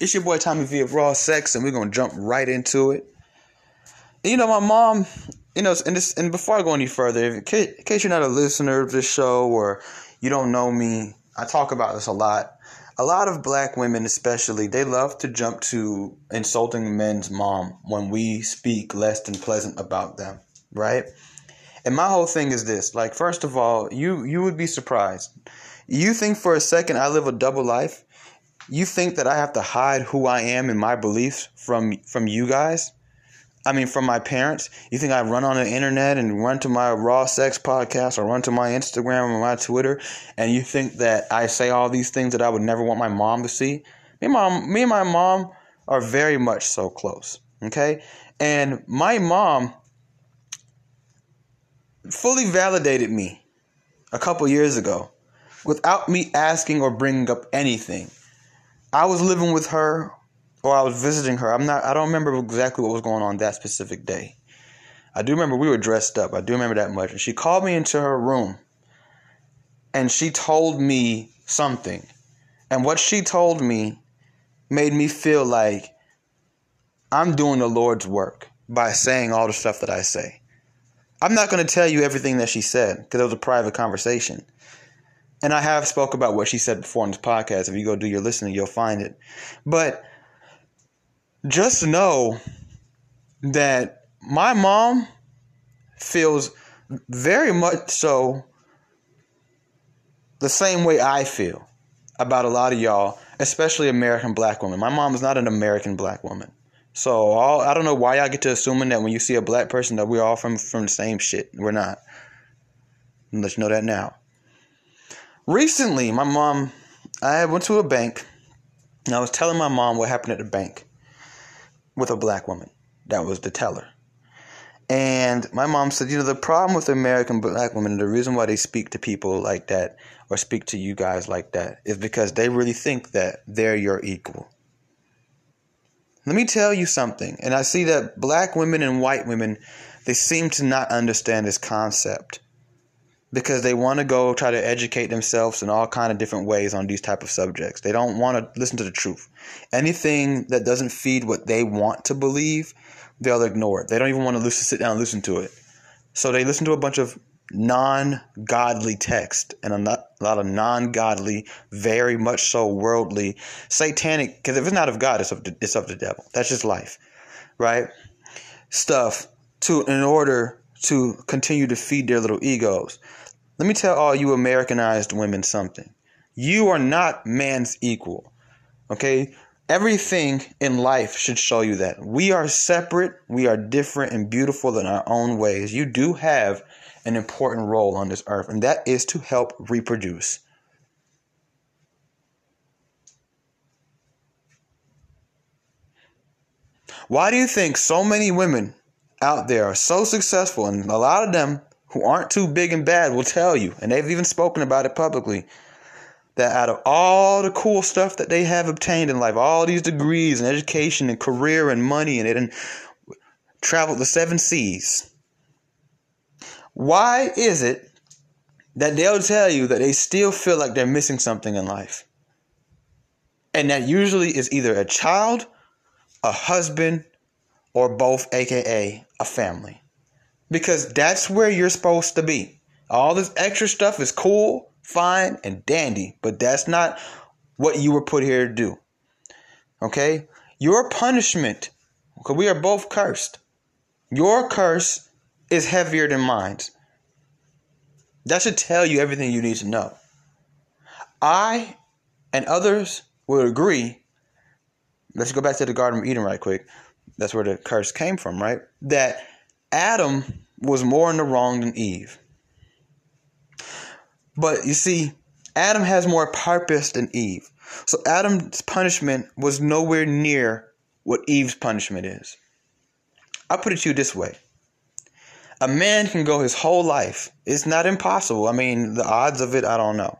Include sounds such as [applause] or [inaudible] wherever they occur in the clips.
It's your boy Tommy V of Raw Sex, and we're gonna jump right into it. And, you know, my mom, you know, and this, and before I go any further, in case, in case you're not a listener of this show or you don't know me, I talk about this a lot. A lot of black women, especially, they love to jump to insulting men's mom when we speak less than pleasant about them, right? And my whole thing is this: like, first of all, you you would be surprised. You think for a second I live a double life? You think that I have to hide who I am and my beliefs from from you guys? I mean, from my parents? You think I run on the internet and run to my raw sex podcast or run to my Instagram or my Twitter, and you think that I say all these things that I would never want my mom to see? Me and mom, me and my mom are very much so close. Okay, and my mom fully validated me a couple years ago without me asking or bringing up anything. I was living with her or I was visiting her. I'm not I don't remember exactly what was going on that specific day. I do remember we were dressed up. I do remember that much. And she called me into her room and she told me something. And what she told me made me feel like I'm doing the Lord's work by saying all the stuff that I say. I'm not going to tell you everything that she said because it was a private conversation. And I have spoke about what she said before on this podcast. If you go do your listening, you'll find it. But just know that my mom feels very much so the same way I feel about a lot of y'all, especially American black women. My mom is not an American black woman. So all, I don't know why y'all get to assuming that when you see a black person that we're all from from the same shit. We're not. I'll let you know that now. Recently, my mom, I went to a bank, and I was telling my mom what happened at the bank with a black woman. That was the teller. And my mom said, you know, the problem with American black women, the reason why they speak to people like that or speak to you guys like that is because they really think that they're your equal. Let me tell you something, and I see that black women and white women, they seem to not understand this concept because they want to go try to educate themselves in all kind of different ways on these type of subjects. They don't want to listen to the truth. Anything that doesn't feed what they want to believe, they'll ignore it. They don't even want to listen, sit down and listen to it. So they listen to a bunch of non-godly text and a lot of non-godly, very much so worldly, satanic. Because if it's not of God, it's of the, it's of the devil. That's just life, right? Stuff to in order to continue to feed their little egos. Let me tell all you Americanized women something. You are not man's equal. Okay? Everything in life should show you that. We are separate, we are different and beautiful in our own ways. You do have an important role on this earth, and that is to help reproduce. Why do you think so many women out there are so successful, and a lot of them who aren't too big and bad will tell you, and they've even spoken about it publicly, that out of all the cool stuff that they have obtained in life, all these degrees and education and career and money, and it and traveled the seven seas. Why is it that they'll tell you that they still feel like they're missing something in life? And that usually is either a child, a husband, or both, aka a family. Because that's where you're supposed to be. All this extra stuff is cool, fine, and dandy, but that's not what you were put here to do. Okay? Your punishment, because we are both cursed, your curse is heavier than mine. That should tell you everything you need to know. I and others will agree. Let's go back to the Garden of Eden right quick that's where the curse came from, right? That Adam was more in the wrong than Eve. But you see, Adam has more purpose than Eve. So Adam's punishment was nowhere near what Eve's punishment is. I'll put it to you this way. A man can go his whole life. It's not impossible. I mean, the odds of it, I don't know.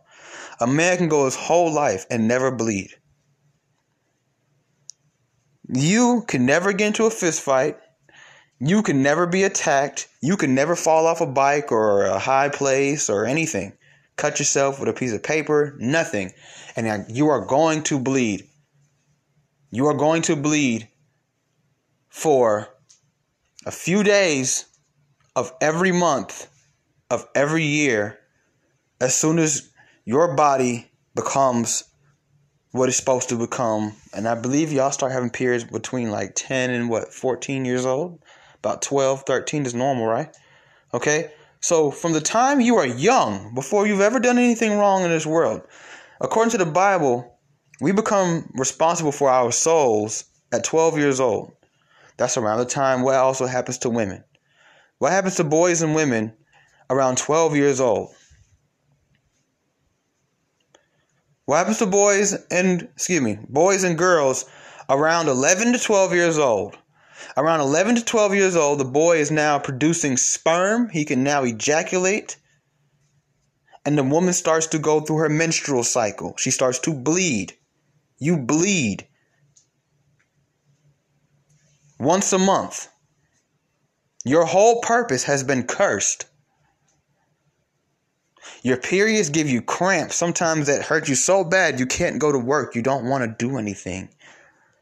A man can go his whole life and never bleed. You can never get into a fist fight. You can never be attacked. You can never fall off a bike or a high place or anything. Cut yourself with a piece of paper, nothing. And you are going to bleed. you are going to bleed for a few days of every month of every year as soon as your body becomes what it's supposed to become. And I believe y'all start having periods between like 10 and what, 14 years old? About 12, 13 is normal, right? Okay? So from the time you are young, before you've ever done anything wrong in this world, according to the Bible, we become responsible for our souls at 12 years old. That's around the time what also happens to women. What happens to boys and women around 12 years old? What happens to boys and excuse me, boys and girls around 11 to 12 years old? Around 11 to 12 years old, the boy is now producing sperm. He can now ejaculate. And the woman starts to go through her menstrual cycle. She starts to bleed. You bleed once a month. Your whole purpose has been cursed. Your periods give you cramps. Sometimes that hurt you so bad you can't go to work. You don't want to do anything.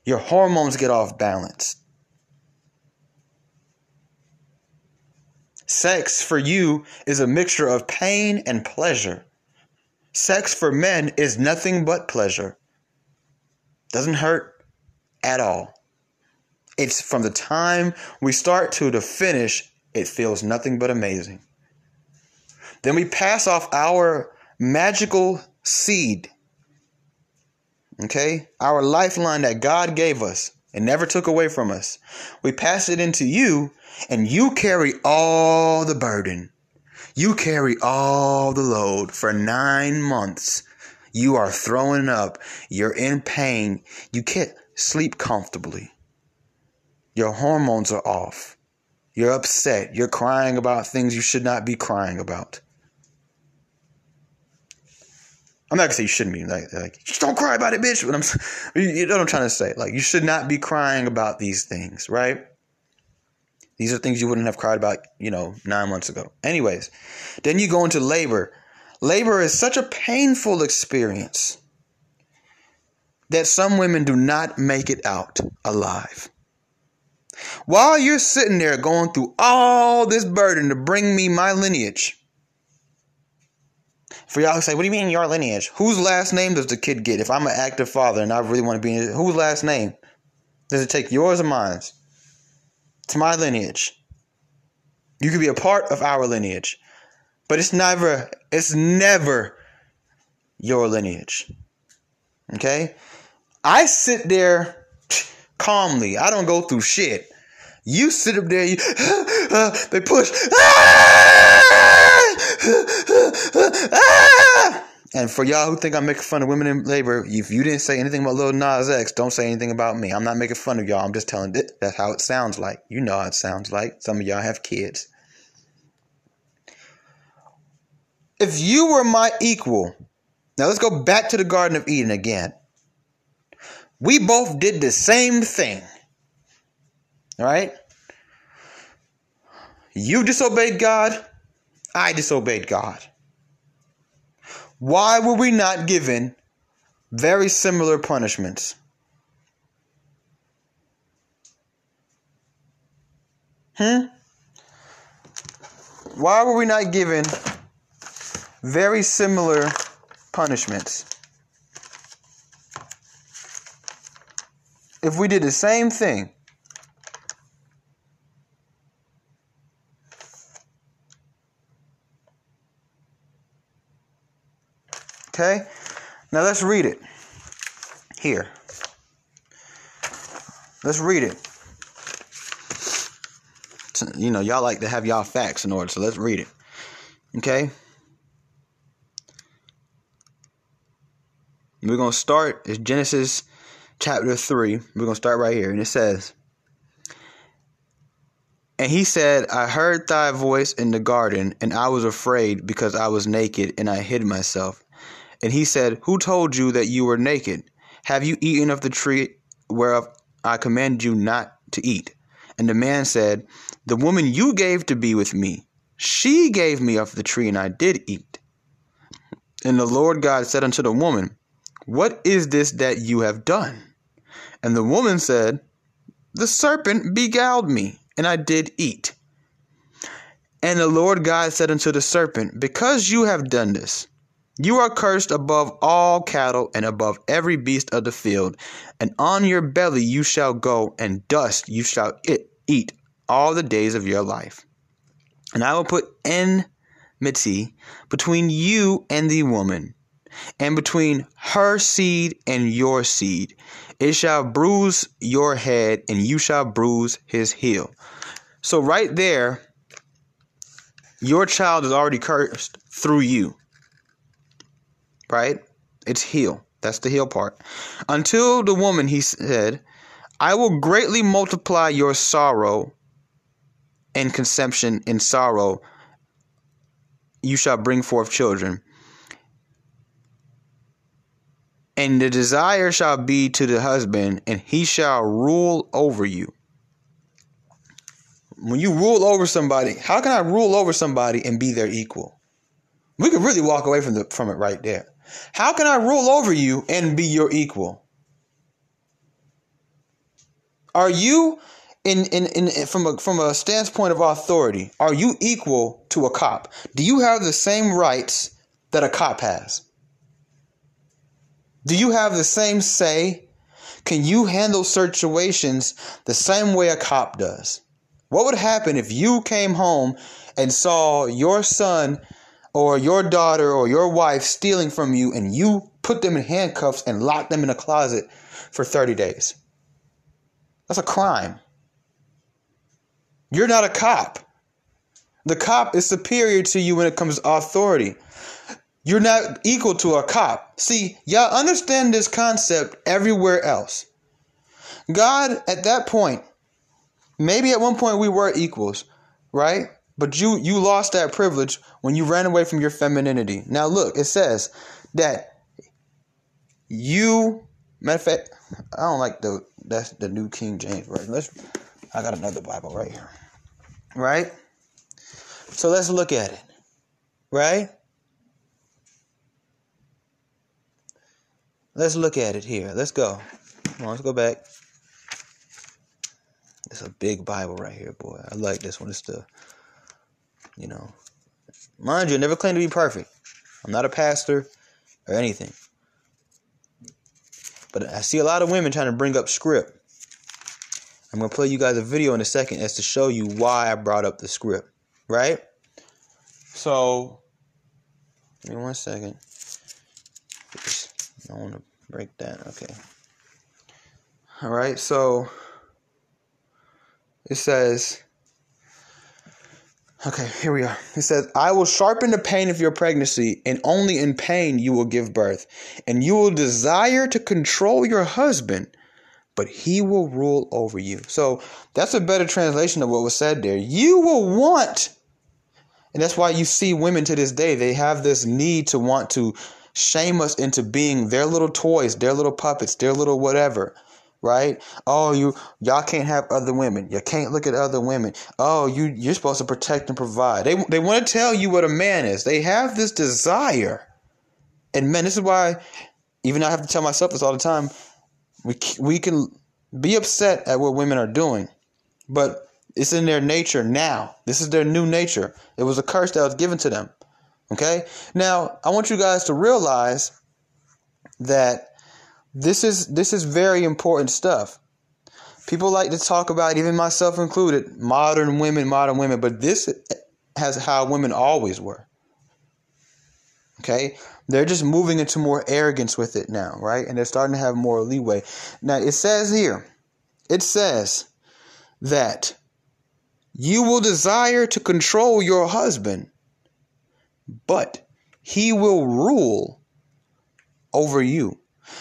Your hormones get off balance. Sex for you is a mixture of pain and pleasure. Sex for men is nothing but pleasure. Doesn't hurt at all. It's from the time we start to the finish, it feels nothing but amazing. Then we pass off our magical seed. Okay? Our lifeline that God gave us and never took away from us. We pass it into you, and you carry all the burden. You carry all the load for nine months. You are throwing up. You're in pain. You can't sleep comfortably. Your hormones are off. You're upset. You're crying about things you should not be crying about. I'm not gonna say you shouldn't be like, like just don't cry about it, bitch. But I'm, [laughs] you know what I'm trying to say. Like you should not be crying about these things, right? These are things you wouldn't have cried about, you know, nine months ago. Anyways, then you go into labor. Labor is such a painful experience that some women do not make it out alive. While you're sitting there going through all this burden to bring me my lineage, for y'all to say, what do you mean your lineage? Whose last name does the kid get? If I'm an active father and I really want to be in whose last name? Does it take yours or mine? It's my lineage. You could be a part of our lineage. But it's never, it's never your lineage. Okay? I sit there calmly. I don't go through shit. You sit up there, you, [gasps] uh, they push. And for y'all who think I'm making fun of women in labor, if you didn't say anything about Lil Nas X, don't say anything about me. I'm not making fun of y'all. I'm just telling it. That's how it sounds like. You know how it sounds like. Some of y'all have kids. If you were my equal, now let's go back to the Garden of Eden again. We both did the same thing. All right? You disobeyed God, I disobeyed God. Why were we not given very similar punishments? Hmm? Why were we not given very similar punishments? If we did the same thing, Okay? Now let's read it. Here. Let's read it. You know, y'all like to have y'all facts in order, so let's read it. Okay? We're going to start, it's Genesis chapter 3. We're going to start right here. And it says, And he said, I heard thy voice in the garden, and I was afraid because I was naked, and I hid myself. And he said, Who told you that you were naked? Have you eaten of the tree whereof I commanded you not to eat? And the man said, The woman you gave to be with me, she gave me of the tree, and I did eat. And the Lord God said unto the woman, What is this that you have done? And the woman said, The serpent beguiled me, and I did eat. And the Lord God said unto the serpent, Because you have done this, you are cursed above all cattle and above every beast of the field, and on your belly you shall go, and dust you shall eat all the days of your life. And I will put enmity between you and the woman, and between her seed and your seed. It shall bruise your head, and you shall bruise his heel. So, right there, your child is already cursed through you right? It's heel. That's the heel part. Until the woman, he said, I will greatly multiply your sorrow and conception in sorrow. You shall bring forth children. And the desire shall be to the husband, and he shall rule over you. When you rule over somebody, how can I rule over somebody and be their equal? We could really walk away from the from it right there. How can I rule over you and be your equal? Are you in, in, in from a from a standpoint of authority, are you equal to a cop? Do you have the same rights that a cop has? Do you have the same say? Can you handle situations the same way a cop does? What would happen if you came home and saw your son or your daughter or your wife stealing from you and you put them in handcuffs and lock them in a closet for 30 days. That's a crime. You're not a cop. The cop is superior to you when it comes to authority. You're not equal to a cop. See, y'all understand this concept everywhere else. God, at that point, maybe at one point we were equals, right? But you you lost that privilege when you ran away from your femininity. Now look, it says that you matter of fact, I don't like the that's the new King James version. Let's I got another Bible right here. Right? So let's look at it. Right? Let's look at it here. Let's go. On, let's go back. It's a big Bible right here, boy. I like this one. It's the you know, mind you, I never claim to be perfect. I'm not a pastor or anything. But I see a lot of women trying to bring up script. I'm to play you guys a video in a second as to show you why I brought up the script, right? So, give me one second. I don't want to break that. Okay. All right, so it says Okay, here we are. It says, I will sharpen the pain of your pregnancy, and only in pain you will give birth. And you will desire to control your husband, but he will rule over you. So that's a better translation of what was said there. You will want, and that's why you see women to this day, they have this need to want to shame us into being their little toys, their little puppets, their little whatever right? Oh, you y'all can't have other women. You can't look at other women. Oh, you you're supposed to protect and provide. They they want to tell you what a man is. They have this desire, and man, this is why even I have to tell myself this all the time. We we can be upset at what women are doing, but it's in their nature now. This is their new nature. It was a curse that was given to them. Okay? Now, I want you guys to realize that this is this is very important stuff. People like to talk about, even myself included, modern women, modern women, but this has how women always were. Okay? They're just moving into more arrogance with it now, right? And they're starting to have more leeway. Now, it says here, it says that you will desire to control your husband, but he will rule over you.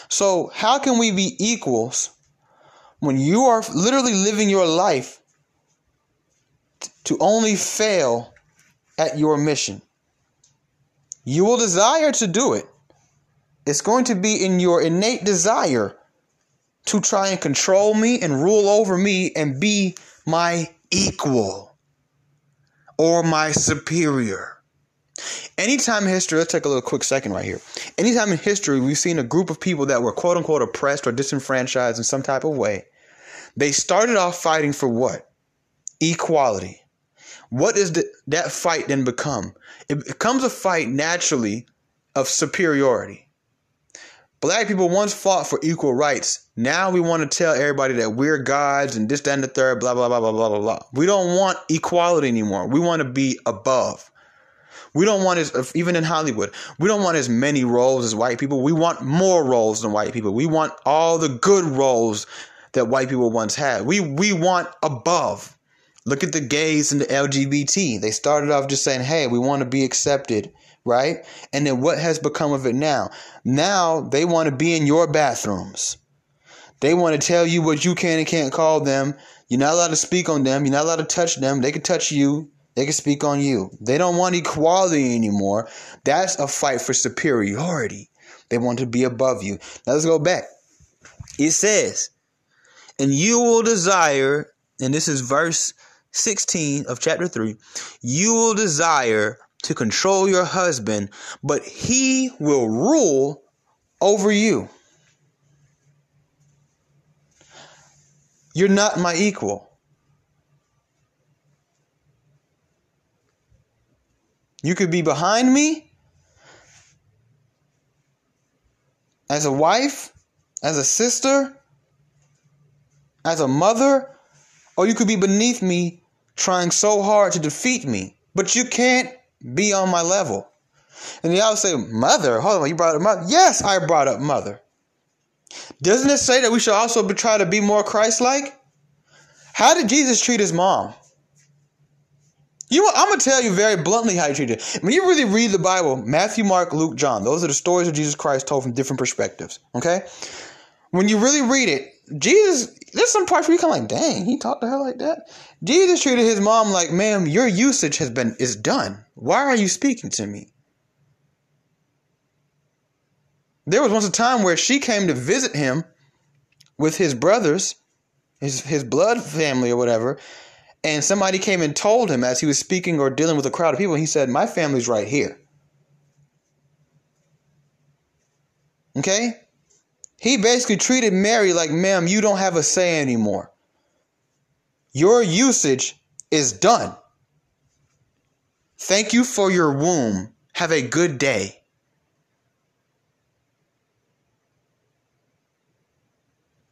So, how can we be equals when you are literally living your life to only fail at your mission? You will desire to do it. It's going to be in your innate desire to try and control me and rule over me and be my equal or my superior. Anytime in history, let's take a little quick second right here. Anytime in history, we've seen a group of people that were quote unquote oppressed or disenfranchised in some type of way. They started off fighting for what? Equality. What the, that fight then become? It becomes a fight naturally of superiority. Black people once fought for equal rights. Now we want to tell everybody that we're gods and this, that, and the third, blah, blah, blah, blah, blah, blah, blah. We don't want equality anymore. We want to be above. We don't want as even in Hollywood, we don't want as many roles as white people. We want more roles than white people. We want all the good roles that white people once had. We we want above. Look at the gays and the LGBT. They started off just saying, "Hey, we want to be accepted." Right? And then what has become of it now? Now they want to be in your bathrooms. They want to tell you what you can and can't call them. You're not allowed to speak on them. You're not allowed to touch them. They can touch you. They can speak on you. They don't want equality anymore. That's a fight for superiority. They want to be above you. Now let's go back. It says, and you will desire, and this is verse 16 of chapter 3, you will desire to control your husband, but he will rule over you. You're not my equal. You could be behind me as a wife, as a sister, as a mother, or you could be beneath me trying so hard to defeat me. But you can't be on my level. And y'all say, Mother, hold on, you brought up mother. Yes, I brought up mother. Doesn't it say that we should also try to be more Christ like? How did Jesus treat his mom? You, I'm gonna tell you very bluntly how he treated it. When you really read the Bible, Matthew, Mark, Luke, John, those are the stories of Jesus Christ told from different perspectives. Okay, when you really read it, Jesus, there's some parts where you kind of like, dang, he talked to her like that. Jesus treated his mom like, ma'am, your usage has been is done. Why are you speaking to me? There was once a time where she came to visit him with his brothers, his his blood family or whatever, and somebody came and told him as he was speaking or dealing with a crowd of people, he said, My family's right here. Okay? He basically treated Mary like, ma'am, you don't have a say anymore. Your usage is done. Thank you for your womb. Have a good day.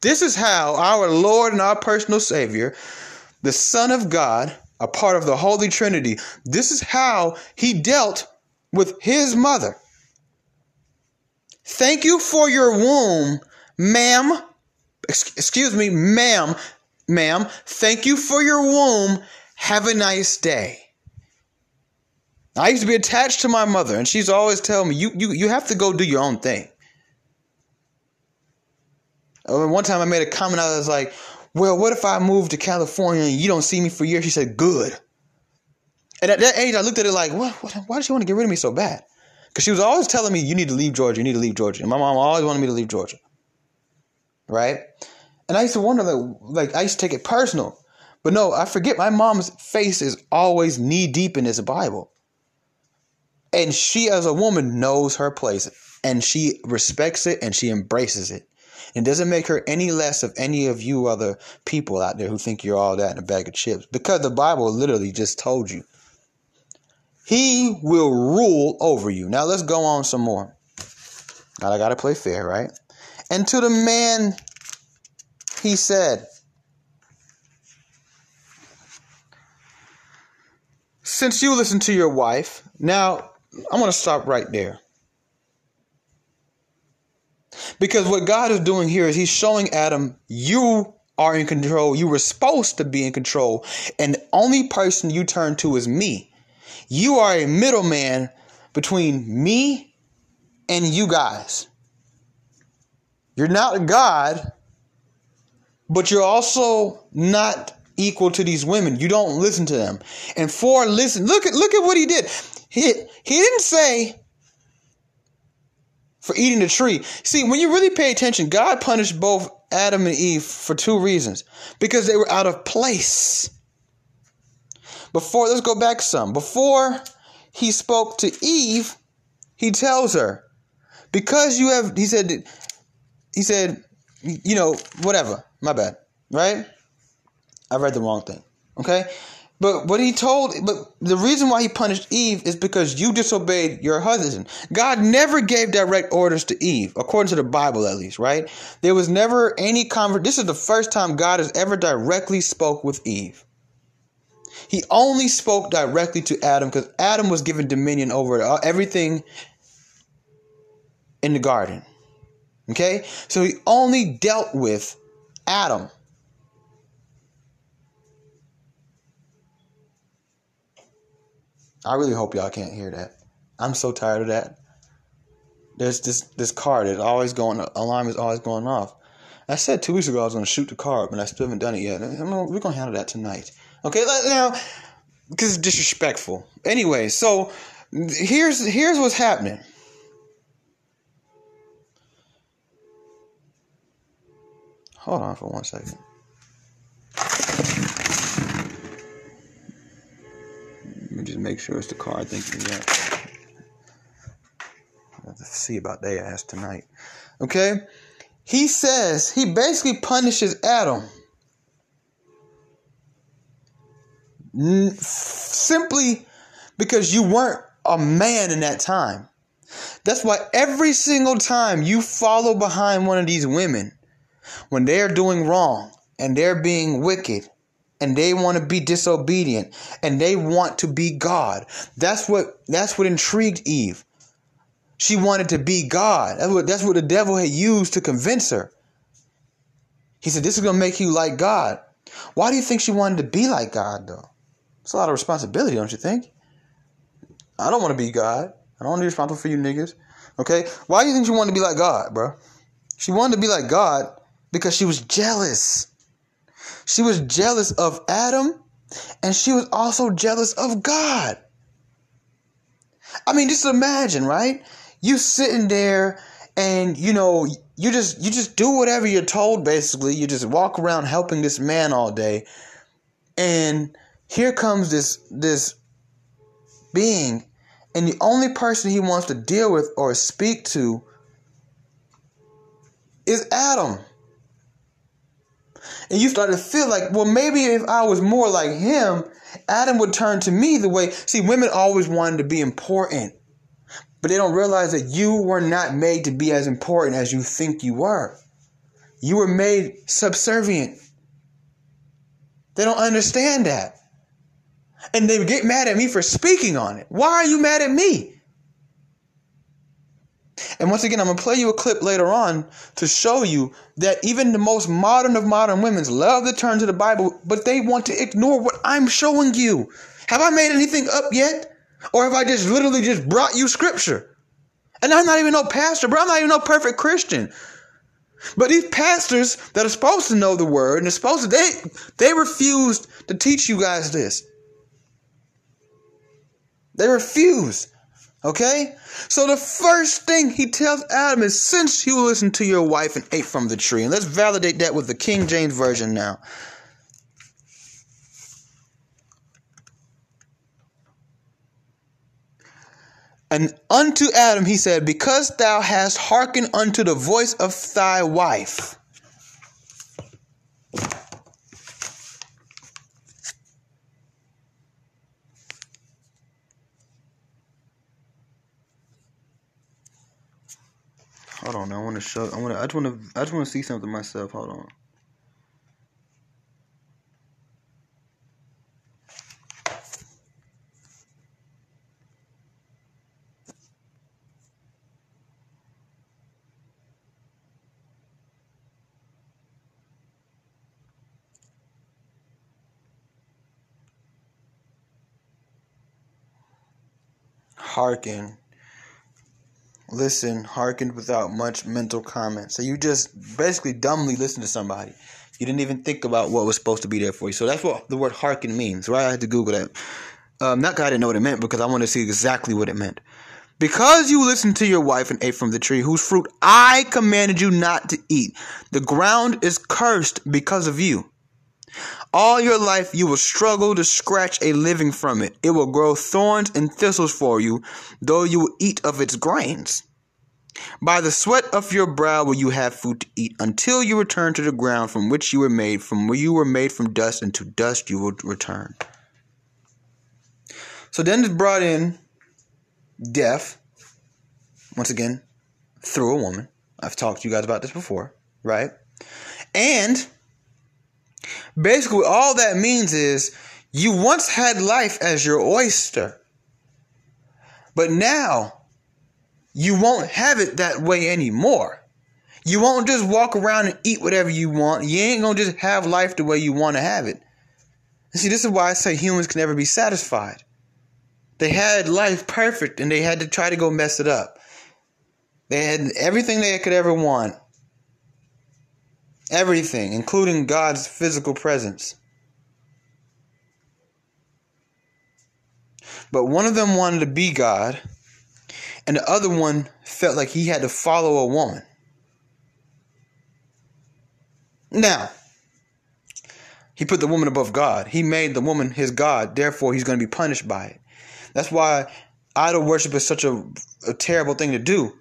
This is how our Lord and our personal Savior the Son of God, a part of the Holy Trinity. This is how he dealt with his mother. Thank you for your womb, ma'am. Excuse me, ma'am. Ma'am, thank you for your womb. Have a nice day. I used to be attached to my mother, and she's always telling me, you, you, you have to go do your own thing. Uh, one time I made a comment, I was like, well, what if I move to California and you don't see me for years? She said, Good. And at that age, I looked at it like, what, what, why does she want to get rid of me so bad? Because she was always telling me, you need to leave Georgia, you need to leave Georgia. And my mom always wanted me to leave Georgia. Right? And I used to wonder, like, like I used to take it personal. But no, I forget my mom's face is always knee deep in this Bible. And she, as a woman, knows her place. And she respects it and she embraces it. It doesn't make her any less of any of you other people out there who think you're all that in a bag of chips. Because the Bible literally just told you. He will rule over you. Now let's go on some more. Now I gotta play fair, right? And to the man he said, Since you listen to your wife, now I'm gonna stop right there. Because what God is doing here is He's showing Adam, you are in control. You were supposed to be in control. And the only person you turn to is me. You are a middleman between me and you guys. You're not God, but you're also not equal to these women. You don't listen to them. And for listen, look at look at what he did. He he didn't say for eating the tree. See, when you really pay attention, God punished both Adam and Eve for two reasons because they were out of place. Before, let's go back some. Before he spoke to Eve, he tells her, because you have, he said, he said, you know, whatever, my bad, right? I read the wrong thing, okay? But what he told, but the reason why he punished Eve is because you disobeyed your husband. God never gave direct orders to Eve, according to the Bible at least, right? There was never any convert. This is the first time God has ever directly spoke with Eve. He only spoke directly to Adam because Adam was given dominion over everything in the garden. Okay? So he only dealt with Adam. I really hope y'all can't hear that. I'm so tired of that. There's this this car that's always going alarm is always going off. I said two weeks ago I was to shoot the car, but I still haven't done it yet. We're going to handle that tonight. Okay, now because it's disrespectful. Anyway, so here's here's what's happening. Hold on for one second. Me just make sure it's the car I think to see about their ass tonight. Okay? He says he basically punishes Adam. simply because you weren't a man in that time. That's why every single time you follow behind one of these women, when they're doing wrong and they're being wicked and they want to be disobedient and they want to be God, that's what that's what intrigued Eve. She wanted to be God. That's what that's what the devil had used to convince her. He said, This is gonna make you like God. Why do you think she wanted to be like God though? It's a lot of responsibility, don't you think? I don't want to be God. I don't want to be responsible for you niggas. Okay? Why do you think she wanted to be like God, bro? She wanted to be like God because she was jealous. She was jealous of Adam and she was also jealous of God. I mean, just imagine, right? You sitting there and you know, you just you just do whatever you're told basically. You just walk around helping this man all day. And here comes this this being and the only person he wants to deal with or speak to is Adam. And you start to feel like, well, maybe if I was more like him, Adam would turn to me the way. See, women always wanted to be important, but they don't realize that you were not made to be as important as you think you were. You were made subservient. They don't understand that and they get mad at me for speaking on it. Why are you mad at me? And once again, I'm to play you a clip later on to show you that even the most modern of modern women love to turn to the Bible, but they want to ignore what I'm showing you. Have I made anything up yet? Or have I just literally just brought you scripture? And I'm not even no pastor, bro. I'm not even no perfect Christian. But these pastors that are supposed to know the word and are supposed to, they, they refused to teach you guys this. They refuse. Okay? So the first thing he tells Adam is since you listened to your wife and ate from the tree. And let's validate that with the King James Version now. And unto Adam he said, Because thou hast hearkened unto the voice of thy wife. Want to show. I want to. I just want to. I just want to see something myself. Hold on. Hearken listen, hearkened without much mental comment. So you just basically dumbly listen to somebody. You didn't even think about what was supposed to be there for you. So that's what the word hearken means, right? I had to Google that. Um, not because I didn't know what it meant, because I wanted to see exactly what it meant. Because you listened to your wife and ate from the tree whose fruit I commanded you not to eat, the ground is cursed because of you. All your life you will struggle to scratch a living from it. It will grow thorns and thistles for you, though you will eat of its grains. By the sweat of your brow will you have food to eat, until you return to the ground from which you were made, from where you were made from dust, and to dust you will return. So then it's brought in death, once again, through a woman. I've talked to you guys about this before, right? And basically, all that means is you once had life as your oyster, but now you won't have it that way anymore. You won't just walk around and eat whatever you want. You ain't gonna just have life the way you want to have it. See, this is why I say humans can never be satisfied. They had life perfect and they had to try to go mess it up. They had everything they could ever want. Everything, including God's physical presence. But one of them wanted to be God, and the other one felt like he had to follow a woman. Now, he put the woman above God. He made the woman his God. Therefore, he's going to be punished by it. That's why idol worship is such a, a terrible thing to do.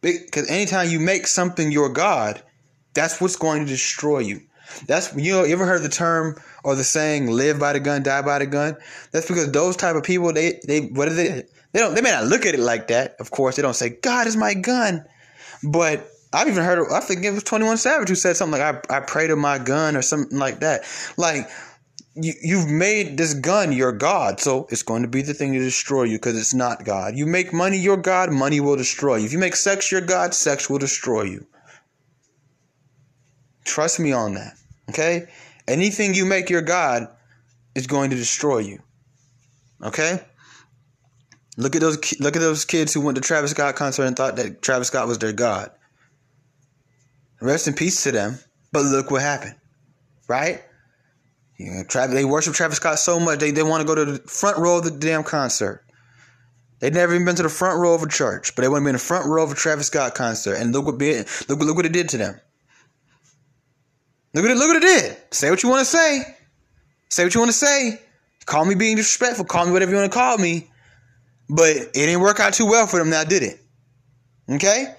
Because anytime you make something your God, that's what's going to destroy you. That's you know, you ever heard the term or the saying live by the gun, die by the gun? That's because those type of people they they what are they they don't they may not look at it like that. Of course, they don't say, God is my gun. But I've even heard I think it was 21 Savage who said something like I, I pray to my gun or something like that. Like you, you've made this gun your God, so it's going to be the thing to destroy you because it's not God. You make money your God, money will destroy you. If you make sex your God, sex will destroy you. Trust me on that. Okay? Anything you make your God is going to destroy you. Okay? Look at those look at those kids who went to Travis Scott concert and thought that Travis Scott was their God. Rest in peace to them. But look what happened. Right? You know, Travis, they worship Travis Scott so much they, they want to go to the front row of the damn concert. They'd never even been to the front row of a church, but they want to be in the front row of a Travis Scott concert. And look what look, look what it did to them. Look at it, look what it did. Say what you want to say. Say what you want to say. Call me being disrespectful. Call me whatever you want to call me. But it didn't work out too well for them now, did it? Okay?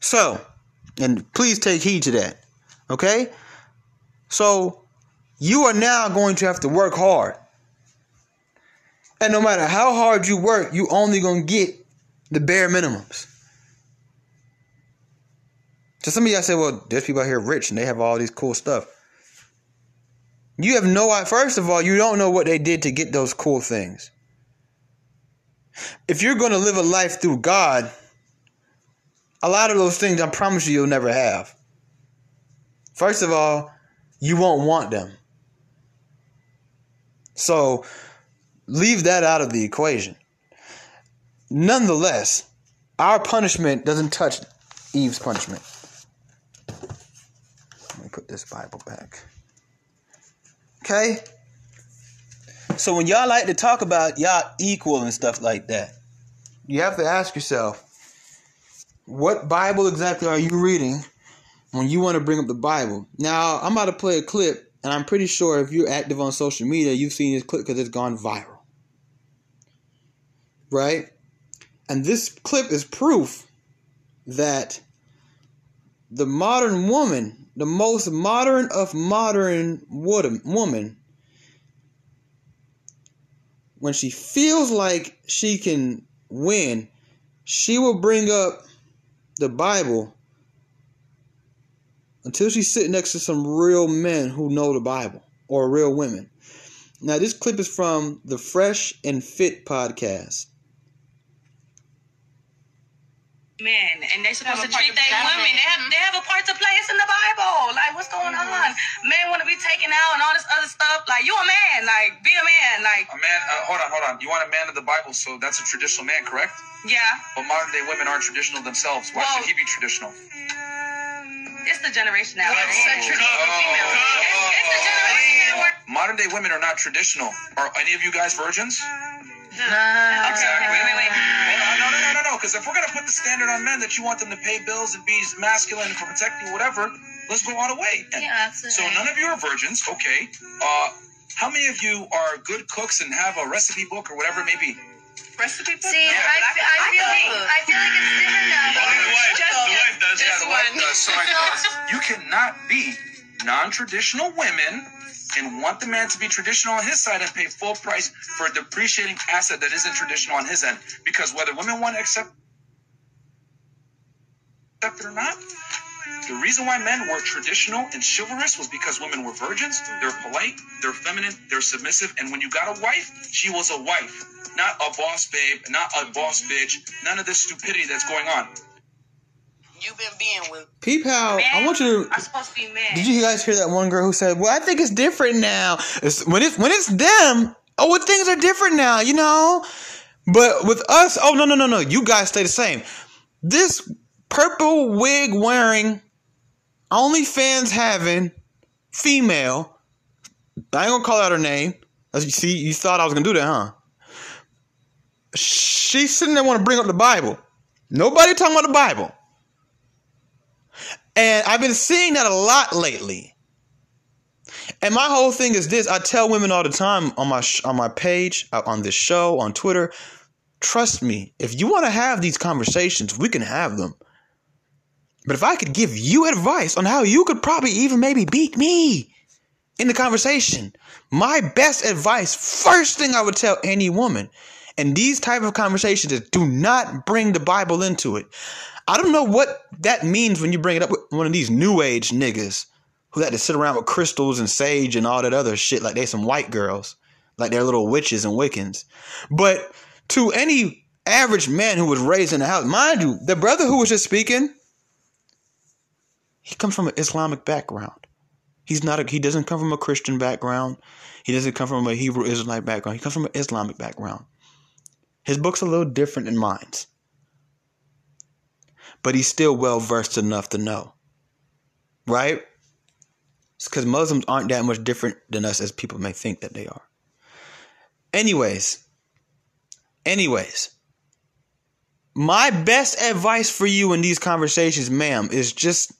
So, and please take heed to that. Okay? So, you are now going to have to work hard. And no matter how hard you work, you only going to get the bare minimums. So some of y'all say, well, there's people out here rich and they have all these cool stuff. You have no idea. First of all, you don't know what they did to get those cool things. If you're going to live a life through God, a lot of those things I promise you you'll never have. First of all, you won't want them. So leave that out of the equation. Nonetheless, our punishment doesn't touch Eve's punishment put this Bible back. Okay? So when y'all like to talk about y'all equal and stuff like that, you have to ask yourself, what Bible exactly are you reading when you want to bring up the Bible? Now, I'm about to play a clip, and I'm pretty sure if you're active on social media, you've seen this clip because it's gone viral. Right? And this clip is proof that the modern woman the most modern of modern woman, when she feels like she can win, she will bring up the Bible until she's sitting next to some real men who know the Bible or real women. Now, this clip is from the Fresh and Fit podcast men and they're supposed to treat their women. They have they have a part to play. It's in the Bible. Like what's going mm-hmm. on? Men want to be taken out and all this other stuff. Like you a man. Like be a man. Like a man. Uh, hold on, hold on. You want a man of the Bible, so that's a traditional man, correct? Yeah. But modern day women aren't traditional themselves. Why well, should he be traditional? It's the generation now. It's a traditional female. It's, the generation now. Modern day women are not traditional. Are any of you guys virgins? Uh, exactly. Wait, wait, wait. no, no, no, no, no. No, because if we're gonna put the standard on men that you want them to pay bills and be masculine and protect you, whatever, let's go all the way. And Yeah, absolutely. so none of you are virgins, okay? Uh, how many of you are good cooks and have a recipe book or whatever it may be? Recipe book? See, No, I, but I, can- I feel like. I feel like it's different now. Only the wife. Just- the wife does. this Yeah, the wife does. So I thought you cannot be non-traditional women and want the man to be traditional on his side and pay full price for a depreciating asset that isn't traditional on his end. Because whether women want to accept accept it or not, the reason why men were traditional and chivalrous was because women were virgins. They're polite, they're feminine, they're submissive, and when you got a wife, she was a wife, not a boss babe, not a boss bitch. None of this stupidity that's going on. You've been being with Peep how I want you to. are supposed to be men. Did you guys hear that one girl who said, "Well, I think it's different now. It's, when it's when it's them, oh, well, things are different now, you know." But with us, oh no no no no, you guys stay the same. This purple wig wearing, OnlyFans having female. I ain't gonna call out her name. As you see, you thought I was gonna do that, huh? She's sitting there want to bring up the Bible. Nobody talking about the Bible. And I've been seeing that a lot lately. And my whole thing is this: I tell women all the time on my sh- on my page, uh, on this show, on Twitter. Trust me, if you want to have these conversations, we can have them. But if I could give you advice on how you could probably even maybe beat me in the conversation, my best advice, first thing I would tell any woman and these type of conversations is do not bring the Bible into it. I don't know what that means when you bring it up with one of these new age niggas who had to sit around with crystals and sage and all that other shit like they some white girls, like they're little witches and Wiccans. But to any average man who was raised in the house, mind you, the brother who was just speaking, he comes from an Islamic background. He's not a, he doesn't come from a Christian background. He doesn't come from a Hebrew Israelite background. He comes from an Islamic background. His book's a little different than mine's but he's still well versed enough to know. Right? It's because Muslims aren't that much different than us as people may think that they are. Anyways, anyways, my best advice for you in these conversations, ma'am, is just,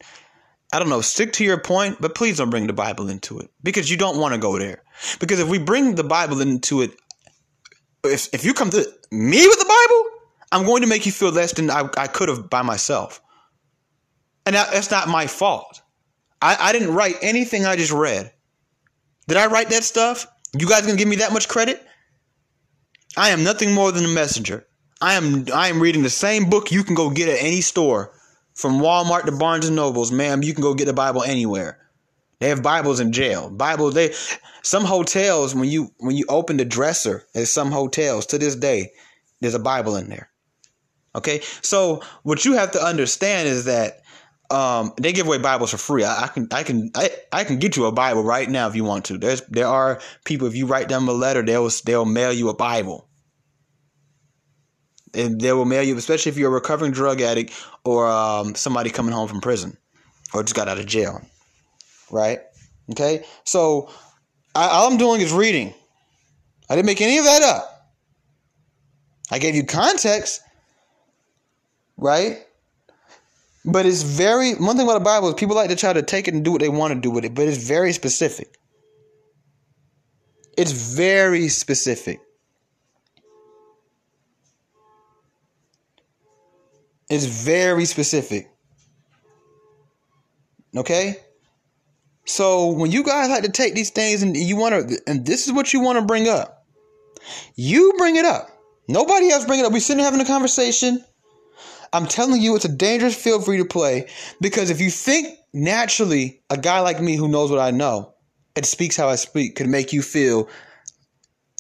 I don't know, stick to your point, but please don't bring the Bible into it because you don't want to go there. Because if we bring the Bible into it, if, if you come to me with the Bible, I'm going to make you feel less than I, I could have by myself. And that, that's not my fault. I, I didn't write anything I just read. Did I write that stuff? You guys gonna give me that much credit? I am nothing more than a messenger. I am I am reading the same book you can go get at any store. From Walmart to Barnes and Nobles, ma'am, you can go get the Bible anywhere. They have Bibles in jail. Bibles they some hotels when you when you open the dresser at some hotels to this day, there's a Bible in there. Okay, so what you have to understand is that um, they give away Bibles for free. I, I can I can I, I can get you a Bible right now if you want to. There's there are people if you write them a letter, they'll they'll mail you a Bible. And they will mail you, especially if you're a recovering drug addict or um, somebody coming home from prison or just got out of jail. Right? Okay? So I, all I'm doing is reading. I didn't make any of that up. I gave you context right? But it's very one thing about the Bible is people like to try to take it and do what they want to do with it, but it's very specific. It's very specific. It's very specific. Okay? So when you guys like to take these things and you want to and this is what you want to bring up. You bring it up. Nobody else bring it up. We sitting having a conversation. I'm telling you, it's a dangerous field for you to play because if you think naturally, a guy like me who knows what I know and speaks how I speak could make you feel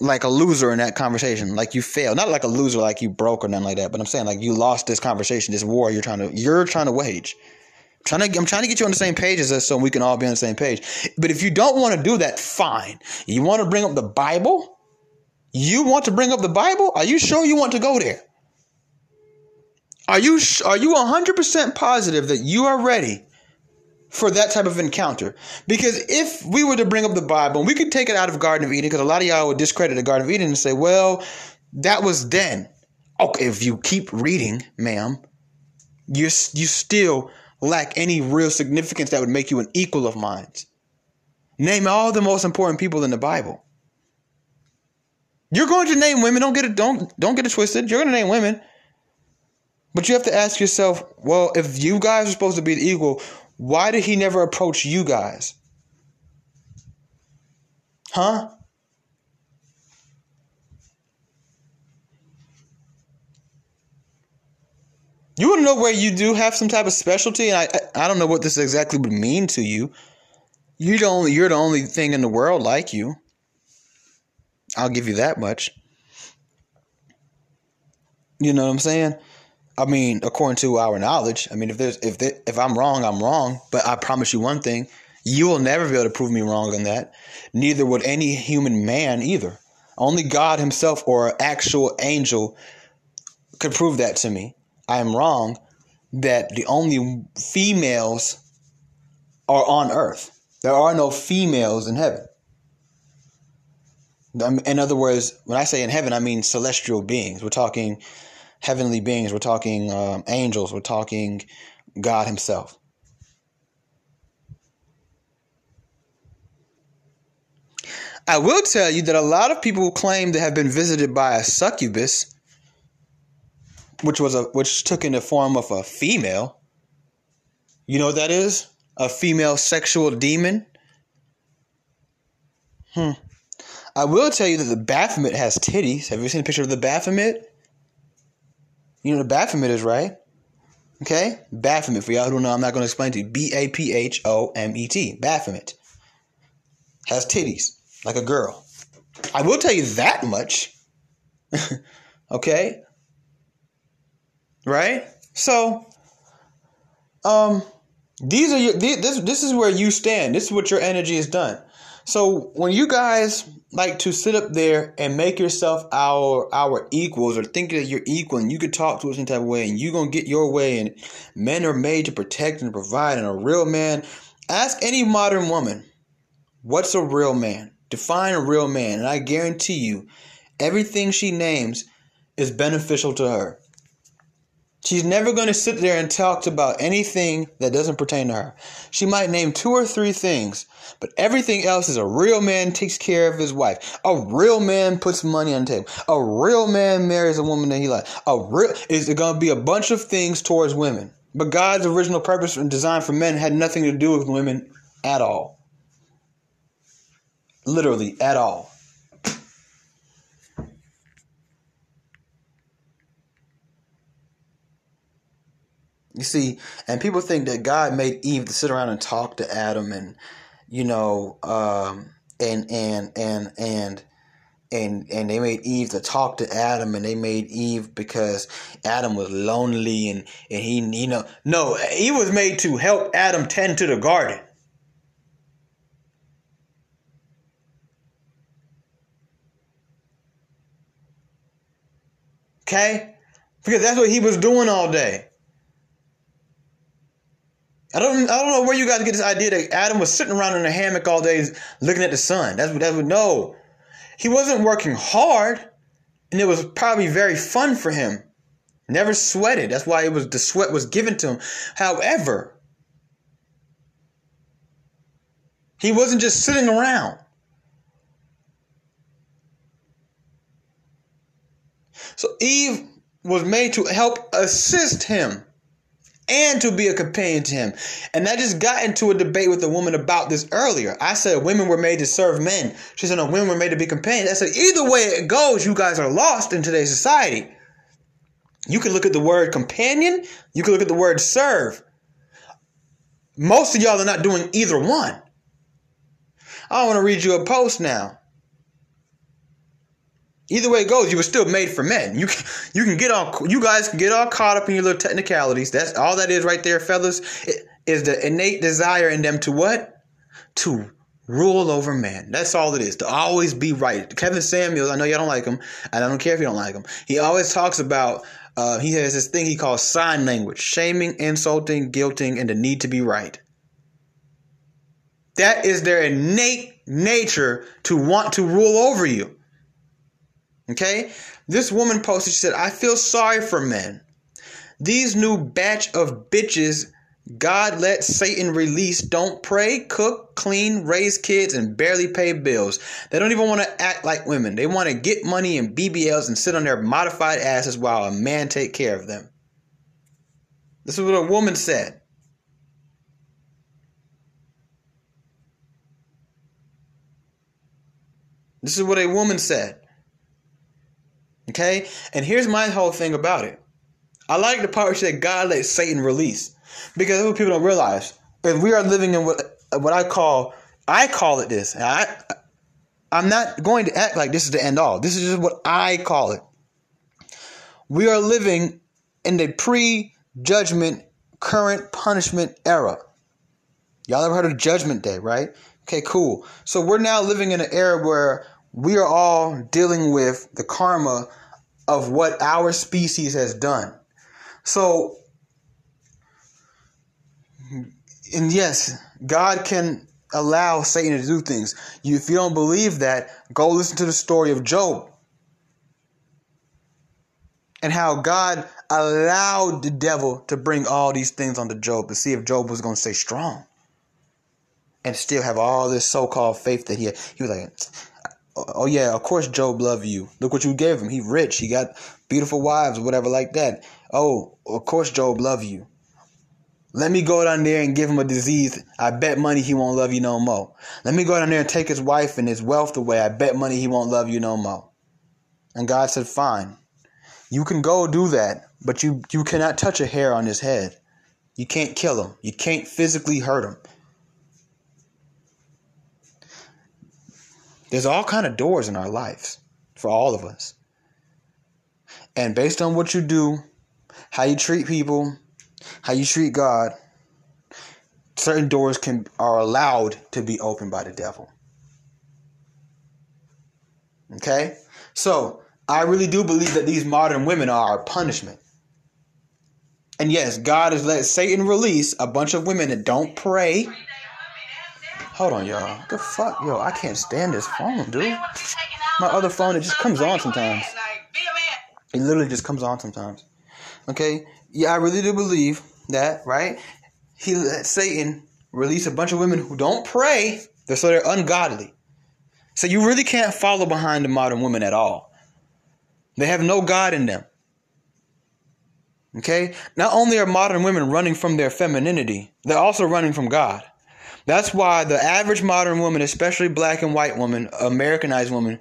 like a loser in that conversation, like you failed. Not like a loser, like you broke or nothing like that, but I'm saying like you lost this conversation, this war you're trying to you're trying to wage. I'm trying to, I'm trying to get you on the same page as us so we can all be on the same page. But if you don't want to do that, fine. You want to bring up the Bible? You want to bring up the Bible? Are you sure you want to go there? Are you are you 100% positive that you are ready for that type of encounter? Because if we were to bring up the Bible, we could take it out of Garden of Eden because a lot of y'all would discredit the Garden of Eden and say, "Well, that was then." Okay, if you keep reading, ma'am, you you still lack any real significance that would make you an equal of minds. Name all the most important people in the Bible. You're going to name women. Don't get it. Don't don't get it twisted. You're going to name women, but you have to ask yourself, well, if you guys are supposed to be the equal, why did he never approach you guys? Huh? You to know where you do have some type of specialty, and I I don't know what this exactly would mean to you. You only you're the only thing in the world like you. I'll give you that much. You know what I'm saying? I mean, according to our knowledge, I mean, if there's if there, if I'm wrong, I'm wrong. But I promise you one thing: you will never be able to prove me wrong on that. Neither would any human man either. Only God Himself or an actual angel could prove that to me. I am wrong. That the only females are on Earth. There are no females in heaven. In other words, when I say in heaven, I mean celestial beings. We're talking heavenly beings. We're talking um, angels. We're talking God Himself. I will tell you that a lot of people claim to have been visited by a succubus, which was a which took in the form of a female. You know what that is? A female sexual demon. Hmm. I will tell you that the Baphomet has titties. Have you seen a picture of the Baphomet? You know what Baphomet is, right? Okay? Baphomet. For y'all who don't know, I'm not going to explain to you. B A P H O M E T. Baphomet. Has titties. Like a girl. I will tell you that much. [laughs] okay? Right? So, um, these are your, this, this is where you stand. This is what your energy has done. So when you guys like to sit up there and make yourself our our equals or think that you're equal and you can talk to us in of way and you're gonna get your way and men are made to protect and provide and a real man ask any modern woman what's a real man? Define a real man and i guarantee you everything she names is beneficial to her She's never going to sit there and talk about anything that doesn't pertain to her. She might name two or three things, but everything else is a real man takes care of his wife. A real man puts money on the table. A real man marries a woman that he likes. A real is going to be a bunch of things towards women. But God's original purpose and design for men had nothing to do with women at all. Literally at all. You see, and people think that God made Eve to sit around and talk to Adam, and you know, um, and and and and and and they made Eve to talk to Adam, and they made Eve because Adam was lonely, and and he, you know, no, he was made to help Adam tend to the garden. Okay, because that's what he was doing all day. I don't I don't know where you guys get this idea that Adam was sitting around in a hammock all day looking at the sun. That's what that would no. He wasn't working hard, and it was probably very fun for him. Never sweated. That's why it was the sweat was given to him. However, he wasn't just sitting around. So Eve was made to help assist him and to be a companion to him. And I just got into a debate with a woman about this earlier. I said women were made to serve men. She said no, women were made to be companions. I said either way it goes, you guys are lost in today's society. You can look at the word companion, you can look at the word serve. Most of y'all are not doing either one. I want to read you a post now. Either way it goes, you were still made for men. You can, you can get all you guys can get all caught up in your little technicalities. That's all that is right there, fellas. Is the innate desire in them to what? To rule over man. That's all it is. To always be right. Kevin Samuels, I know y'all don't like him, and I don't care if you don't like him. He always talks about. Uh, he has this thing he calls sign language: shaming, insulting, guilting, and the need to be right. That is their innate nature to want to rule over you. Okay? This woman posted, she said, I feel sorry for men. These new batch of bitches God let Satan release don't pray, cook, clean, raise kids, and barely pay bills. They don't even want to act like women. They want to get money and BBLs and sit on their modified asses while a man take care of them. This is what a woman said. This is what a woman said. Okay? And here's my whole thing about it. I like the part said God let Satan release. Because what people don't realize. If we are living in what what I call I call it this. I I'm not going to act like this is the end all. This is just what I call it. We are living in the pre-judgment current punishment era. Y'all ever heard of Judgment Day, right? Okay, cool. So we're now living in an era where we are all dealing with the karma of what our species has done. So, and yes, God can allow Satan to do things. You, if you don't believe that, go listen to the story of Job and how God allowed the devil to bring all these things onto Job to see if Job was going to stay strong and still have all this so-called faith that he had. He was like, Oh, "Oh yeah, of course Job loved you. Look what you gave him. He rich. He got beautiful wives, or whatever like that. Oh, of course Job love you. Let me go down there and give him a disease. I bet money he won't love you no more. Let me go down there and take his wife and his wealth away. I bet money he won't love you no more." And God said, "Fine." You can go do that, but you you cannot touch a hair on his head. You can't kill him. You can't physically hurt him. There's all kind of doors in our lives for all of us. And based on what you do, how you treat people, how you treat God, certain doors can are allowed to be opened by the devil. Okay? So, I really do believe that these modern women are a punishment. And yes, God has let Satan release a bunch of women that don't pray. Hold on, y'all. The fuck, yo, I can't stand this phone, dude. My other phone, it just comes on sometimes. It literally just comes on sometimes. Okay? Yeah, I really do believe that, right? He let Satan release a bunch of women who don't pray, they're so they're ungodly. So you really can't follow behind the modern women at all. They have no God in them. Okay? Not only are modern women running from their femininity, they're also running from God. That's why the average modern woman, especially black and white woman, Americanized woman,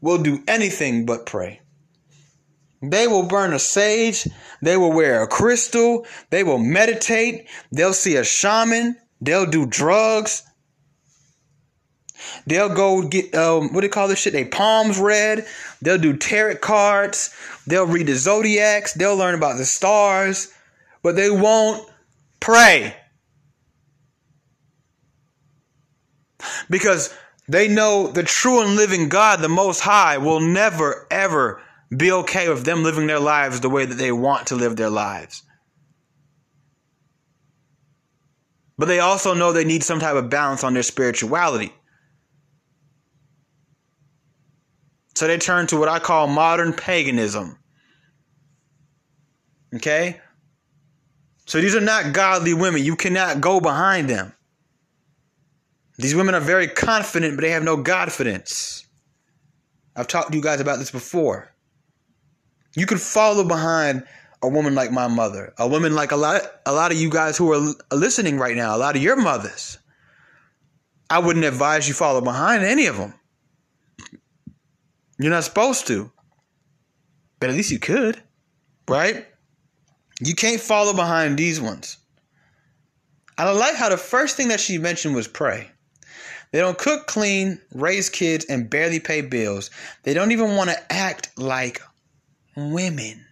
will do anything but pray. They will burn a sage, they will wear a crystal, they will meditate, they'll see a shaman, they'll do drugs, They'll go get um, what do you call this shit? They palms read. They'll do tarot cards. They'll read the zodiacs. They'll learn about the stars, but they won't pray because they know the true and living God, the Most High, will never ever be okay with them living their lives the way that they want to live their lives. But they also know they need some type of balance on their spirituality. So they turn to what I call modern paganism. Okay? So these are not godly women. You cannot go behind them. These women are very confident, but they have no godfidence. I've talked to you guys about this before. You can follow behind a woman like my mother, a woman like a lot, a lot of you guys who are listening right now, a lot of your mothers. I wouldn't advise you follow behind any of them. You're not supposed to. But at least you could, right? You can't follow behind these ones. I like how the first thing that she mentioned was pray. They don't cook, clean, raise kids, and barely pay bills. They don't even want to act like women.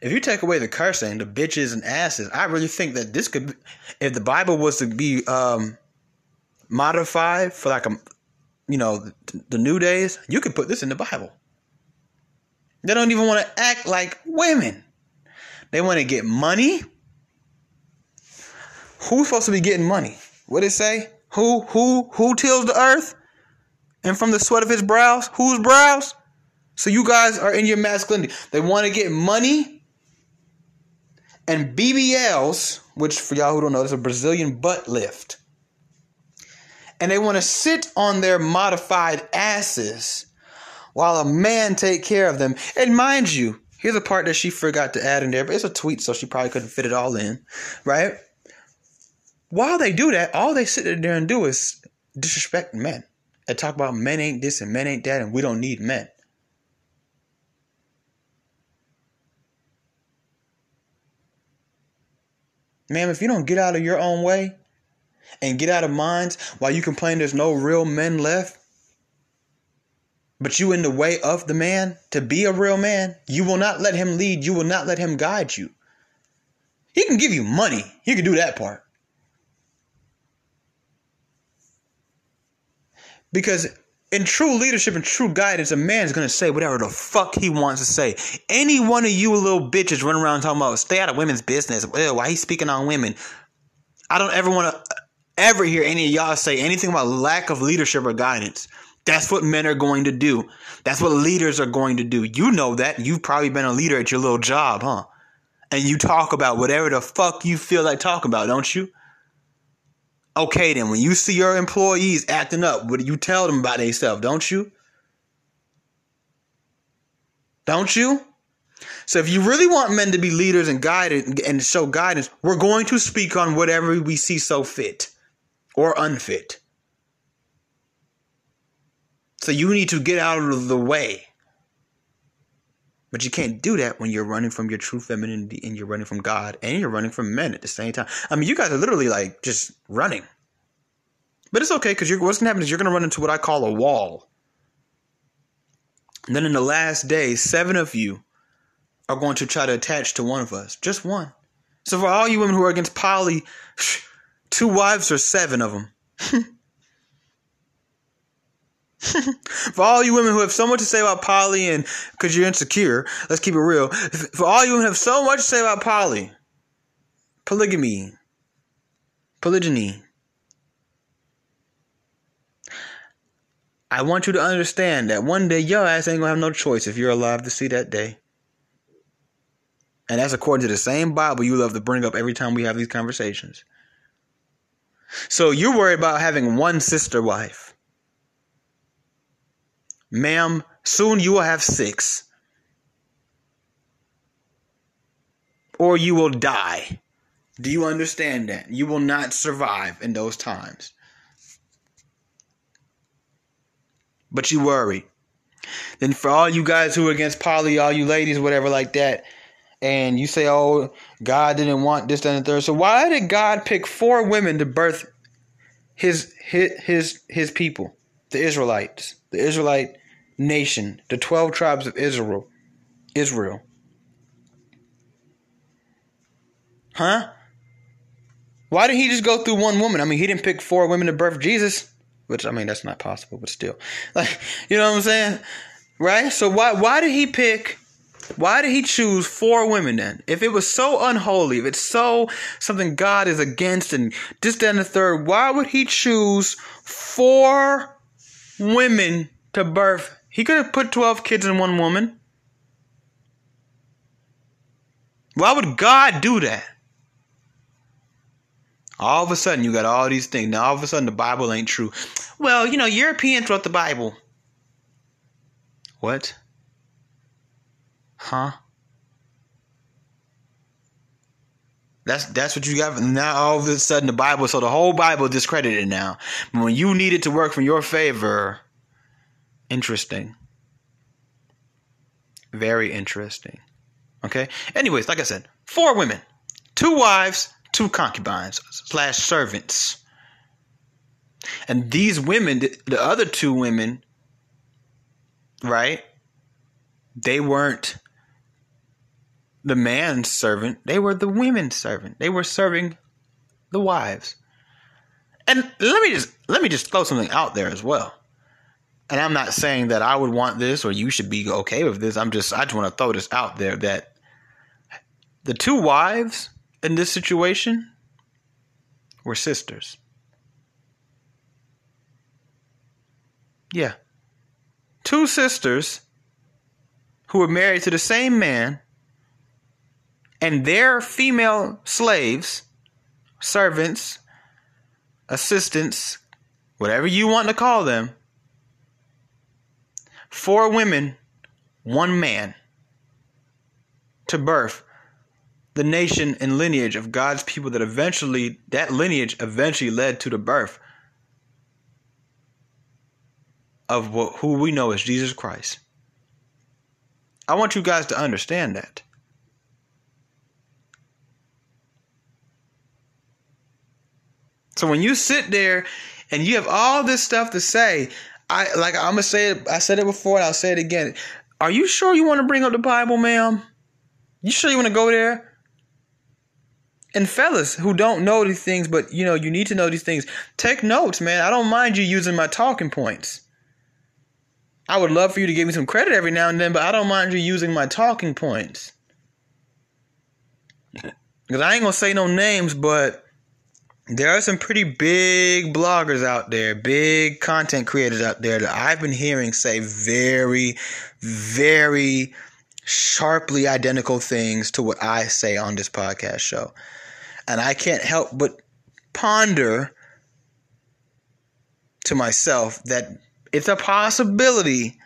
If you take away the cursing, the bitches and asses, I really think that this could, if the Bible was to be um, modified for like a you know, the new days, you could put this in the Bible. They don't even want to act like women. They want to get money. Who's supposed to be getting money? What it say? Who who who tills the earth? And from the sweat of his brows, whose brows? So you guys are in your masculinity. They want to get money and BBLs, which for y'all who don't know, is a Brazilian butt lift. And they want to sit on their modified asses while a man take care of them. And mind you, here's a part that she forgot to add in there, but it's a tweet, so she probably couldn't fit it all in, right? While they do that, all they sit there and do is disrespect men and talk about men ain't this and men ain't that, and we don't need men. Ma'am, if you don't get out of your own way and get out of minds while you complain there's no real men left, but you in the way of the man to be a real man, you will not let him lead, you will not let him guide you. He can give you money, he can do that part. Because in true leadership and true guidance, a man's to say whatever the fuck he wants to say. Any one of you little bitches running around talking about stay out of women's business. Ew, why he speaking on women? I don't ever want to ever hear any of y'all say anything about lack of leadership or guidance. That's what men are going to do. That's what leaders are going to do. You know that. You've probably been a leader at your little job, huh? And you talk about whatever the fuck you feel like talking about, don't you? Okay, then when you see your employees acting up, what do you tell them about themselves, don't you? Don't you? So if you really want men to be leaders and guided and show guidance, we're going to speak on whatever we see so fit or unfit. So you need to get out of the way. But you can't do that when you're running from your true femininity and you're running from God and you're running from men at the same time. I mean, you guys are literally like just running. But it's okay because what's going to happen is you're going to run into what I call a wall. And then in the last days, seven of you are going to try to attach to one of us. Just one. So for all you women who are against poly, two wives or seven of them. [laughs] [laughs] for all you women who have so much to say about poly and because you're insecure, let's keep it real. For all you women who have so much to say about poly, polygamy, polygyny, I want you to understand that one day your ass ain't gonna have no choice if you're alive to see that day. And that's according to the same Bible you love to bring up every time we have these conversations. So you're worried about having one sister wife. Ma'am, soon you will have six. Or you will die. Do you understand that? You will not survive in those times. But you worry. Then for all you guys who are against poly, all you ladies, whatever like that, and you say, oh, God didn't want this, that, and the third. So why did God pick four women to birth his his his, his people, the Israelites, the Israelite nation, the 12 tribes of Israel. Israel. Huh? Why did he just go through one woman? I mean, he didn't pick four women to birth Jesus, which I mean that's not possible, but still. [laughs] Like, you know what I'm saying? Right? So why why did he pick why did he choose four women then? If it was so unholy, if it's so something God is against and this, that, and the third, why would he choose four women to birth he could have put 12 kids in one woman. Why would God do that? All of a sudden, you got all these things. Now, all of a sudden, the Bible ain't true. Well, you know, Europeans wrote the Bible. What? Huh? That's that's what you got. Now all of a sudden the Bible, so the whole Bible discredited now. When you need it to work for your favor, Interesting. Very interesting. Okay. Anyways, like I said, four women, two wives, two concubines slash servants. And these women, the other two women, right? They weren't the man's servant, they were the women's servant. They were serving the wives. And let me just let me just throw something out there as well and I'm not saying that I would want this or you should be okay with this. I'm just I just want to throw this out there that the two wives in this situation were sisters. Yeah. Two sisters who were married to the same man and their female slaves, servants, assistants, whatever you want to call them, four women, one man, to birth the nation and lineage of God's people that eventually, that lineage eventually led to the birth of what, who we know as Jesus Christ. I want you guys to understand that. So when you sit there and you have all this stuff to say, I like I'm gonna say it. I said it before, and I'll say it again. Are you sure you want to bring up the Bible, ma'am? You sure you want to go there? And fellas who don't know these things, but you know you need to know these things, take notes, man. I don't mind you using my talking points. I would love for you to give me some credit every now and then, but I don't mind you using my talking points. Because I ain't gonna say no names, but there are some pretty big bloggers out there, big content creators out there that I've been hearing say very, very sharply identical things to what I say on this podcast show. And I can't help but ponder to myself that it's a possibility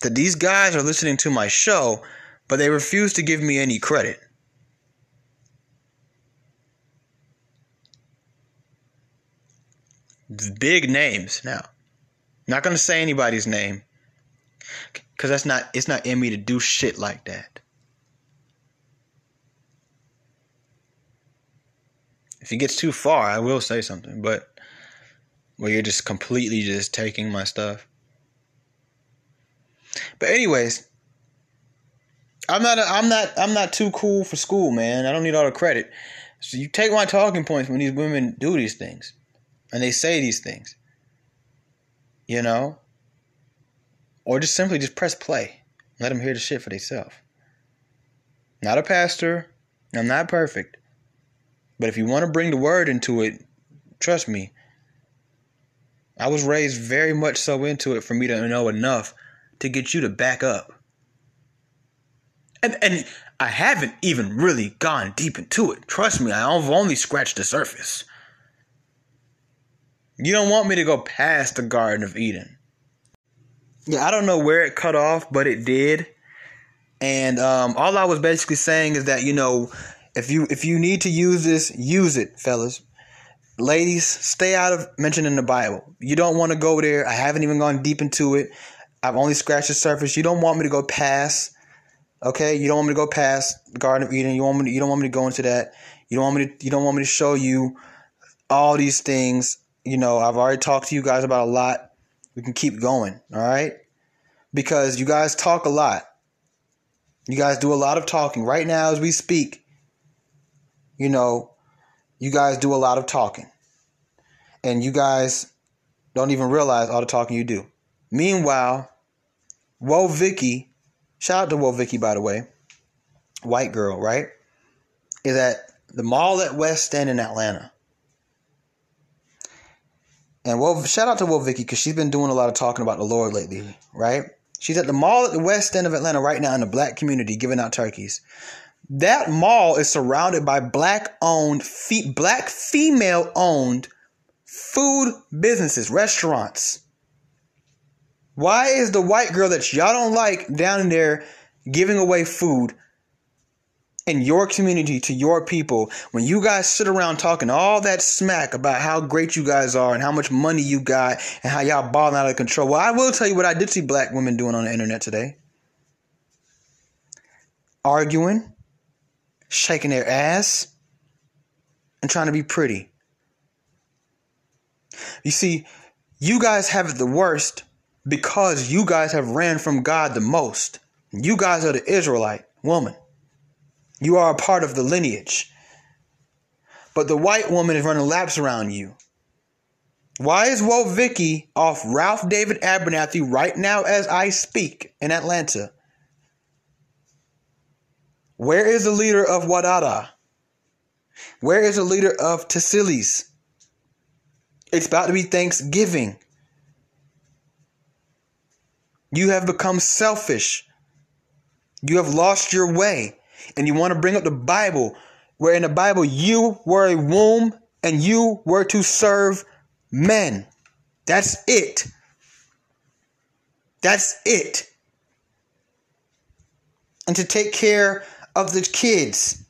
that these guys are listening to my show, but they refuse to give me any credit. Big names now. Not gonna say anybody's name, cause that's not it's not in me to do shit like that. If it gets too far, I will say something, but where you're just completely just taking my stuff. But anyways, I'm not a, I'm not I'm not too cool for school, man. I don't need all the credit. So you take my talking points when these women do these things and they say these things. You know? Or just simply just press play. Let them hear the shit for themselves. Not a pastor. I'm not perfect. But if you want to bring the word into it, trust me. I was raised very much so into it for me to know enough to get you to back up. And and I haven't even really gone deep into it. Trust me, I've only scratched the surface. You don't want me to go past the Garden of Eden. Yeah, I don't know where it cut off, but it did. And um, all I was basically saying is that you know, if you if you need to use this, use it, fellas. Ladies, stay out of mentioning the Bible. You don't want to go there. I haven't even gone deep into it. I've only scratched the surface. You don't want me to go past. Okay, you don't want me to go past the Garden of Eden. You want me. To, you don't want me to go into that. You don't want me to. You don't want me to show you all these things you know, I've already talked to you guys about a lot. We can keep going, all right? Because you guys talk a lot. You guys do a lot of talking. Right now, as we speak, you know, you guys do a lot of talking. And you guys don't even realize all the talking you do. Meanwhile, Woah Vicky, shout out to Woah Vicky, by the way, white girl, right? Is at the mall at West End in Atlanta. And well, shout out to Will Vicky because she's been doing a lot of talking about the Lord lately, right? She's at the mall at the west end of Atlanta right now in the black community giving out turkeys. That mall is surrounded by black owned, fe- black female owned food businesses, restaurants. Why is the white girl that y'all don't like down there giving away food in your community to your people when you guys sit around talking all that smack about how great you guys are and how much money you got and how y'all balling out of control. Well, I will tell you what I did see black women doing on the internet today. Arguing, shaking their ass, and trying to be pretty. You see, you guys have it the worst because you guys have ran from God the most. You guys are the Israelite woman. You are a part of the lineage. But the white woman is running laps around you. Why is Woah Vicky off Ralph David Abernathy right now as I speak in Atlanta? Where is the leader of Wadada? Where is the leader of Tassilis? It's about to be Thanksgiving. You have become selfish. You have lost your way. And you want to bring up the Bible, where in the Bible you were a womb and you were to serve men. That's it. That's it. And to take care of the kids.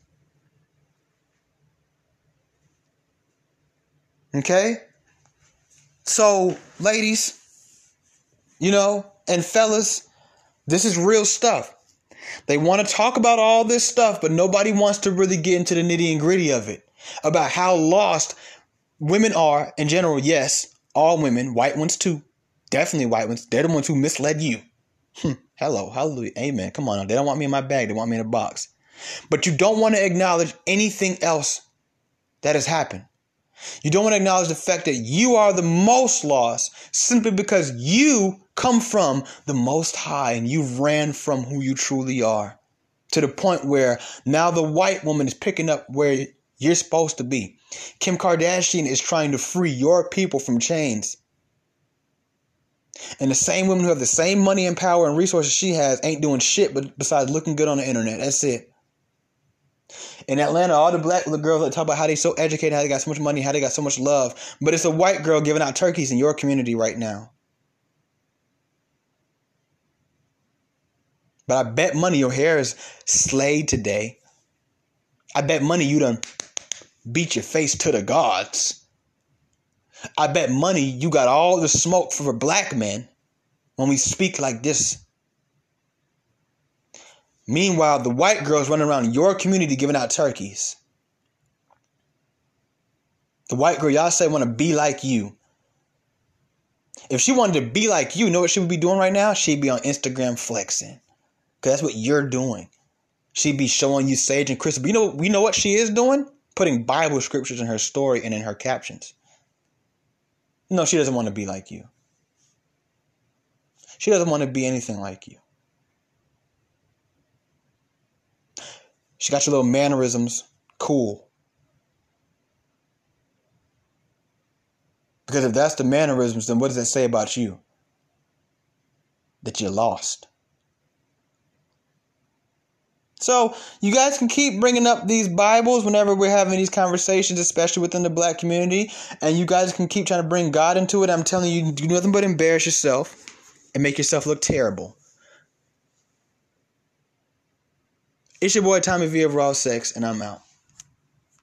Okay? So, ladies, you know, and fellas, this is real stuff. They want to talk about all this stuff, but nobody wants to really get into the nitty and gritty of it about how lost women are in general. Yes, all women, white ones too, definitely white ones. They're the ones who misled you. Hmm. Hello, hallelujah, amen. Come on, they don't want me in my bag; they want me in a box. But you don't want to acknowledge anything else that has happened. You don't want to acknowledge the fact that you are the most lost simply because you come from the most high and you ran from who you truly are to the point where now the white woman is picking up where you're supposed to be. Kim Kardashian is trying to free your people from chains. And the same women who have the same money and power and resources she has ain't doing shit but besides looking good on the internet. That's it. In Atlanta, all the black girls that talk about how they so educated, how they got so much money, how they got so much love, but it's a white girl giving out turkeys in your community right now. But I bet money your hair is slayed today. I bet money you done beat your face to the gods. I bet money you got all the smoke for a black man when we speak like this. Meanwhile, the white girls running around your community giving out turkeys. The white girl y'all say want to be like you. If she wanted to be like you, know what she would be doing right now? She'd be on Instagram flexing. Cause that's what you're doing. She'd be showing you Sage and Chris. But you know, you know what she is doing? Putting Bible scriptures in her story and in her captions. No, she doesn't want to be like you. She doesn't want to be anything like you. She got your little mannerisms. Cool. Because if that's the mannerisms, then what does that say about you? That you're lost. So you guys can keep bringing up these Bibles whenever we're having these conversations, especially within the black community, and you guys can keep trying to bring God into it. I'm telling you, do nothing but embarrass yourself and make yourself look terrible. It's your boy Tommy V of Raw Sex, and I'm out.